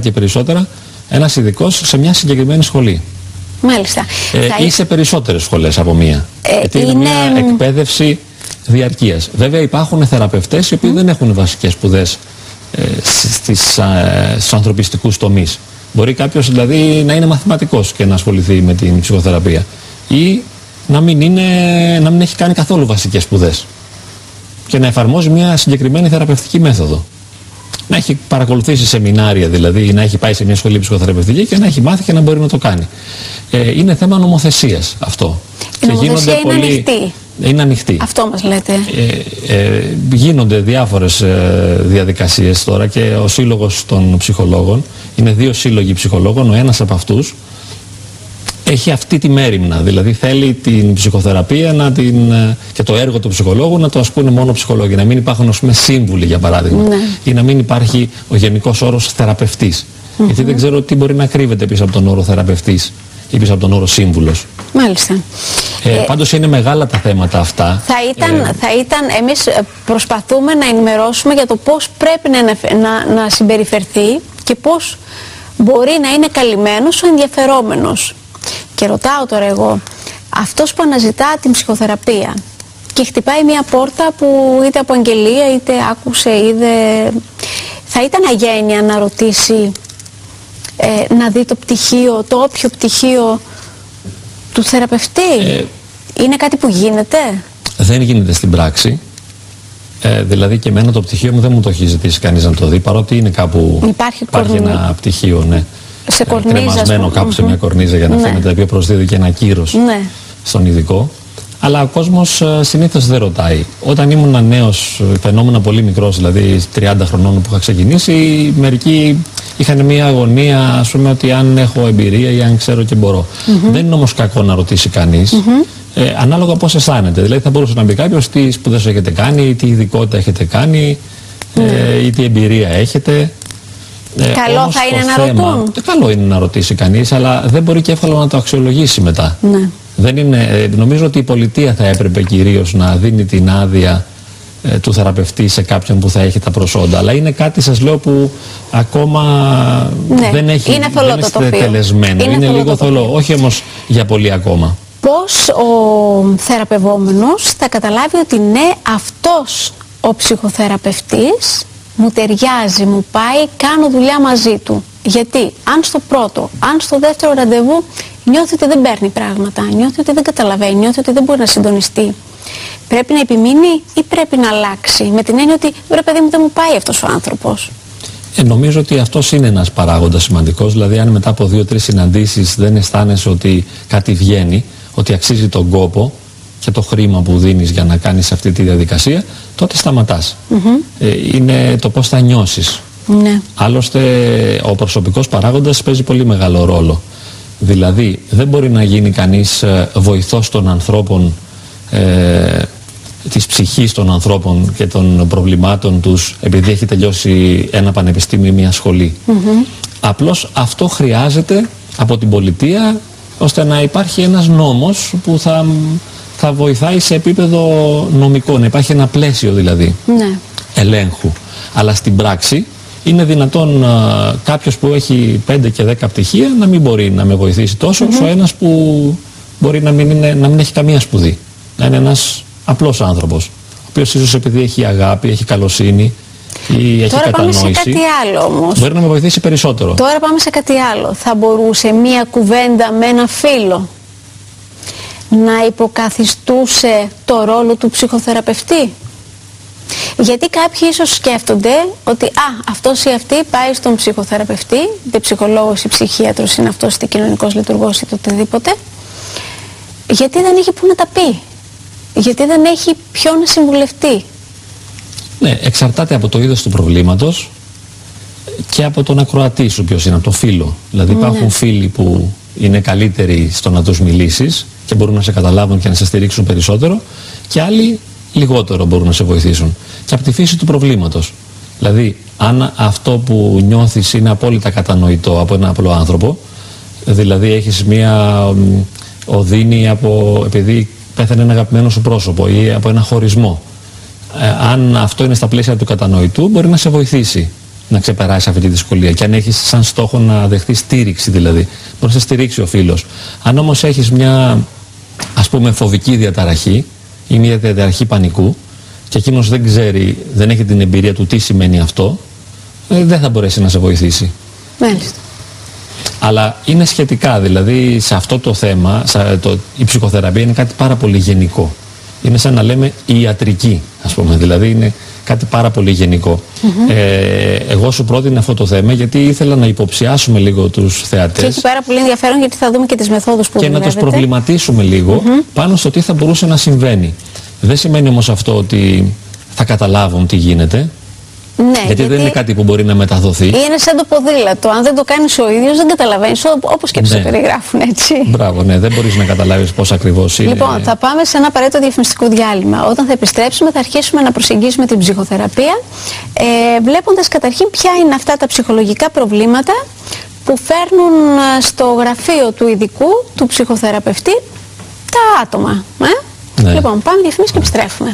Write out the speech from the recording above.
και περισσότερα ένας ειδικός σε μια συγκεκριμένη σχολή. Μάλιστα. Ε, ή σε περισσότερες σχολές από μία. Ε, Γιατί είναι, μια εκπαίδευση διαρκείας. Βέβαια υπάρχουν θεραπευτές οι οποίοι δεν έχουν βασικές σπουδές ε, στις, ε, στους ανθρωπιστικούς τομείς. Μπορεί κάποιος δηλαδή να είναι μαθηματικός και να ασχοληθεί με την ψυχοθεραπεία. Ή να μην, είναι, να μην έχει κάνει καθόλου βασικές σπουδές. Και να εφαρμόζει μια συγκεκριμένη θεραπευτική μέθοδο να έχει παρακολουθήσει σεμινάρια δηλαδή, ή να έχει πάει σε μια σχολή ψυχοθεραπευτική και να έχει μάθει και να μπορεί να το κάνει. Ε, είναι θέμα νομοθεσίας αυτό. Η και νομοθεσία είναι πολύ... ανοιχτή. Είναι ανοιχτή. Αυτό μας λέτε. Ε, ε, γίνονται διάφορες ε, διαδικασίες τώρα και ο Σύλλογος των Ψυχολόγων, είναι δύο σύλλογοι ψυχολόγων, ο ένας από αυτούς έχει αυτή τη μέρημνα. Δηλαδή θέλει την ψυχοθεραπεία να την, ε, και το έργο του ψυχολόγου να το ασκούν μόνο ψυχολόγοι. Να μην υπάρχουν ας πούμε, σύμβουλοι για παράδειγμα. Ναι. Ή να μην υπάρχει ο γενικός όρος θεραπευτής. Γιατί δεν ξέρω τι μπορεί να κρύβεται πίσω από τον όρο θεραπευτής ή πίσω από τον όρο σύμβουλος. Μάλιστα. Ε, ε, πάντως είναι μεγάλα τα θέματα αυτά. Θα ήταν, ε, θα ήταν, εμείς προσπαθούμε να ενημερώσουμε για το πώς πρέπει να, να, να συμπεριφερθεί και πώς μπορεί να είναι καλυμμένος ο ενδιαφερόμενος. Και ρωτάω τώρα εγώ, αυτός που αναζητά την ψυχοθεραπεία και χτυπάει μια πόρτα που είτε από αγγελία είτε άκουσε, είδε... Θα ήταν αγένεια να ρωτήσει, ε, να δει το πτυχίο, το όποιο πτυχίο του θεραπευτή; Ε, είναι κάτι που γίνεται; Δεν γίνεται στην πράξη. Ε, δηλαδή και εμένα το πτυχίο μου δεν μου το έχει ζητήσει κανείς να το δει, παρότι είναι κάπου υπάρχει, υπάρχει ένα πτυχίο, ναι σε κορνίζα, κρεμασμένο κάπου σε μια κορνίζα για να ναι. φαίνεται, οποίο προσδίδει και ένα κύρος ναι. στον ειδικό. Αλλά ο κόσμος ε, συνήθως δεν ρωτάει. Όταν ήμουν νέος, φαινόμουν πολύ μικρός, δηλαδή 30 χρονών που είχα ξεκινήσει, μερικοί είχαν μια αγωνία, ας πούμε, ότι αν έχω εμπειρία ή αν ξέρω και μπορώ. Δεν είναι όμως κακό να ρωτήσει κανείς. Ε, ανάλογα πώς αισθάνεται. Δηλαδή, θα μπορούσε να μπει κάποιος τι σπουδές έχετε κάνει, τι ειδικότητα έχετε κάνει, ε, ή τι εμπειρία έχετε. Ε, καλό θα είναι να θέμα, ρωτούν. Ε, καλό είναι να ρωτήσει κανείς, αλλά δεν μπορεί και εύκολα να το αξιολογήσει μετά. Ναι. Δεν είναι, ε, νομίζω ότι η πολιτεία θα έπρεπε κυρίως να δίνει την άδεια ε, του θεραπευτή σε κάποιον που θα έχει τα προσόντα. Αλλά είναι κάτι, σας λέω, που ακόμα ναι. δεν έχει είναι θολό δεν το τελεσμένο. Είναι, είναι λίγο θολό, όχι όμως για πολύ ακόμα. Πώς ο θεραπευόμενος θα καταλάβει ότι ναι, αυτός ο ψυχοθεραπευτής μου ταιριάζει, μου πάει, κάνω δουλειά μαζί του. Γιατί αν στο πρώτο, αν στο δεύτερο ραντεβού νιώθει ότι δεν παίρνει πράγματα, νιώθει ότι δεν καταλαβαίνει, νιώθει ότι δεν μπορεί να συντονιστεί, πρέπει να επιμείνει ή πρέπει να αλλάξει. Με την έννοια ότι βρε παιδί μου δεν μου πάει αυτός ο άνθρωπος. Ε, νομίζω ότι αυτός είναι ένας παράγοντας σημαντικός. Δηλαδή, αν μετά από δύο-τρεις συναντήσεις δεν αισθάνεσαι ότι κάτι βγαίνει, ότι αξίζει τον κόπο, και το χρήμα που δίνεις για να κάνεις αυτή τη διαδικασία, τότε σταματάς. ε, είναι το πώς θα νιώσεις. Ναι. Άλλωστε, ο προσωπικός παράγοντας παίζει πολύ μεγάλο ρόλο. Δηλαδή, δεν μπορεί να γίνει κανείς ε, βοηθός των ανθρώπων, ε, της ψυχής των ανθρώπων και των προβλημάτων τους, επειδή έχει τελειώσει ένα πανεπιστήμιο ή μια σχολή. Mm Απλώς αυτό χρειάζεται από την πολιτεία, ώστε να υπάρχει ένας νόμος που θα θα βοηθάει σε επίπεδο νομικό, να υπάρχει ένα πλαίσιο δηλαδή ναι. ελέγχου. Αλλά στην πράξη είναι δυνατόν α, κάποιος που έχει 5 και 10 πτυχία να μην μπορεί να με βοηθήσει τόσο όσο ένας που μπορεί να μην, είναι, να μην έχει καμία σπουδή. Να είναι ένας απλός άνθρωπος, ο οποίος ίσως επειδή έχει αγάπη, έχει καλοσύνη, ή έχει Τώρα κατανόηση, πάμε σε κάτι άλλο όμως. Μπορεί να με βοηθήσει περισσότερο. Τώρα πάμε σε κάτι άλλο. Θα μπορούσε μία κουβέντα με ένα φίλο να υποκαθιστούσε το ρόλο του ψυχοθεραπευτή; Γιατί κάποιοι ίσως σκέφτονται ότι α, αυτός ή αυτή πάει στον ψυχοθεραπευτή, είτε ψυχολόγος ή ψυχίατρος είναι αυτός είτε κοινωνικός λειτουργός είτε οτιδήποτε, γιατί δεν έχει που να τα πει; Γιατί δεν έχει ποιο να συμβουλευτεί; Ναι, εξαρτάται από το είδος του προβλήματος και από τον ακροατή σου ποιος είναι, από το φίλο. Δηλαδή ναι. υπάρχουν φίλοι που είναι καλύτεροι στο να τους μιλήσεις και μπορούν να σε καταλάβουν και να σε στηρίξουν περισσότερο και άλλοι λιγότερο μπορούν να σε βοηθήσουν. Και από τη φύση του προβλήματος. Δηλαδή, αν αυτό που νιώθεις είναι απόλυτα κατανοητό από ένα απλό άνθρωπο, δηλαδή έχεις μία οδύνη από, επειδή πέθανε ένα αγαπημένο σου πρόσωπο ή από ένα χωρισμό, ε, αν αυτό είναι στα πλαίσια του κατανοητού, μπορεί να σε βοηθήσει. να ξεπεράσει αυτή τη δυσκολία. Και αν έχεις σαν στόχο να δεχθεί στήριξη δηλαδή, μπορεί να σε στηρίξει ο φίλος. Αν όμως έχεις μια ας πούμε φοβική διαταραχή ή μια διαταραχή πανικού και εκείνος δεν ξέρει, δεν έχει την εμπειρία του τι σημαίνει αυτό, ε, δεν θα μπορέσει να σε βοηθήσει. Μάλιστα. Αλλά είναι σχετικά, δηλαδή σε αυτό το θέμα, το, η ψυχοθεραπεία είναι κάτι πάρα πολύ γενικό. Είναι σαν να λέμε ιατρική, ας πούμε, δηλαδή είναι κάτι πάρα πολύ γενικό. ε, εγώ σου πρότεινα αυτό το θέμα γιατί ήθελα να υποψιάσουμε λίγο τους θεατές. Και έχει πάρα πολύ ενδιαφέρον γιατί θα δούμε και τις μεθόδους που Και να τους προβληματίσουμε λίγο πάνω στο τι θα μπορούσε να συμβαίνει. Δεν σημαίνει όμως αυτό ότι θα καταλάβουν τι γίνεται. Ναι, γιατί, δεν είναι κάτι που μπορεί να μεταδοθεί. Είναι σαν το ποδήλατο. Αν δεν το κάνεις ο ίδιος, δεν καταλαβαίνεις. Όπως και του ναι. περιγράφουν, έτσι. Μπράβο, ναι, δεν μπορείς να καταλάβεις πώς ακριβώς είναι. Λοιπόν, θα πάμε σε ένα απαραίτητο διαφημιστικό διάλειμμα. Όταν θα επιστρέψουμε, θα αρχίσουμε να προσεγγίσουμε την ψυχοθεραπεία, ε, βλέποντας καταρχήν ποια είναι αυτά τα ψυχολογικά προβλήματα που φέρνουν ε, στο γραφείο του ειδικού, του ψυχοθεραπευτή, τα άτομα. Ε; Ναι. Λοιπόν, πάμε διαφημίσει και επιστρέφουμε.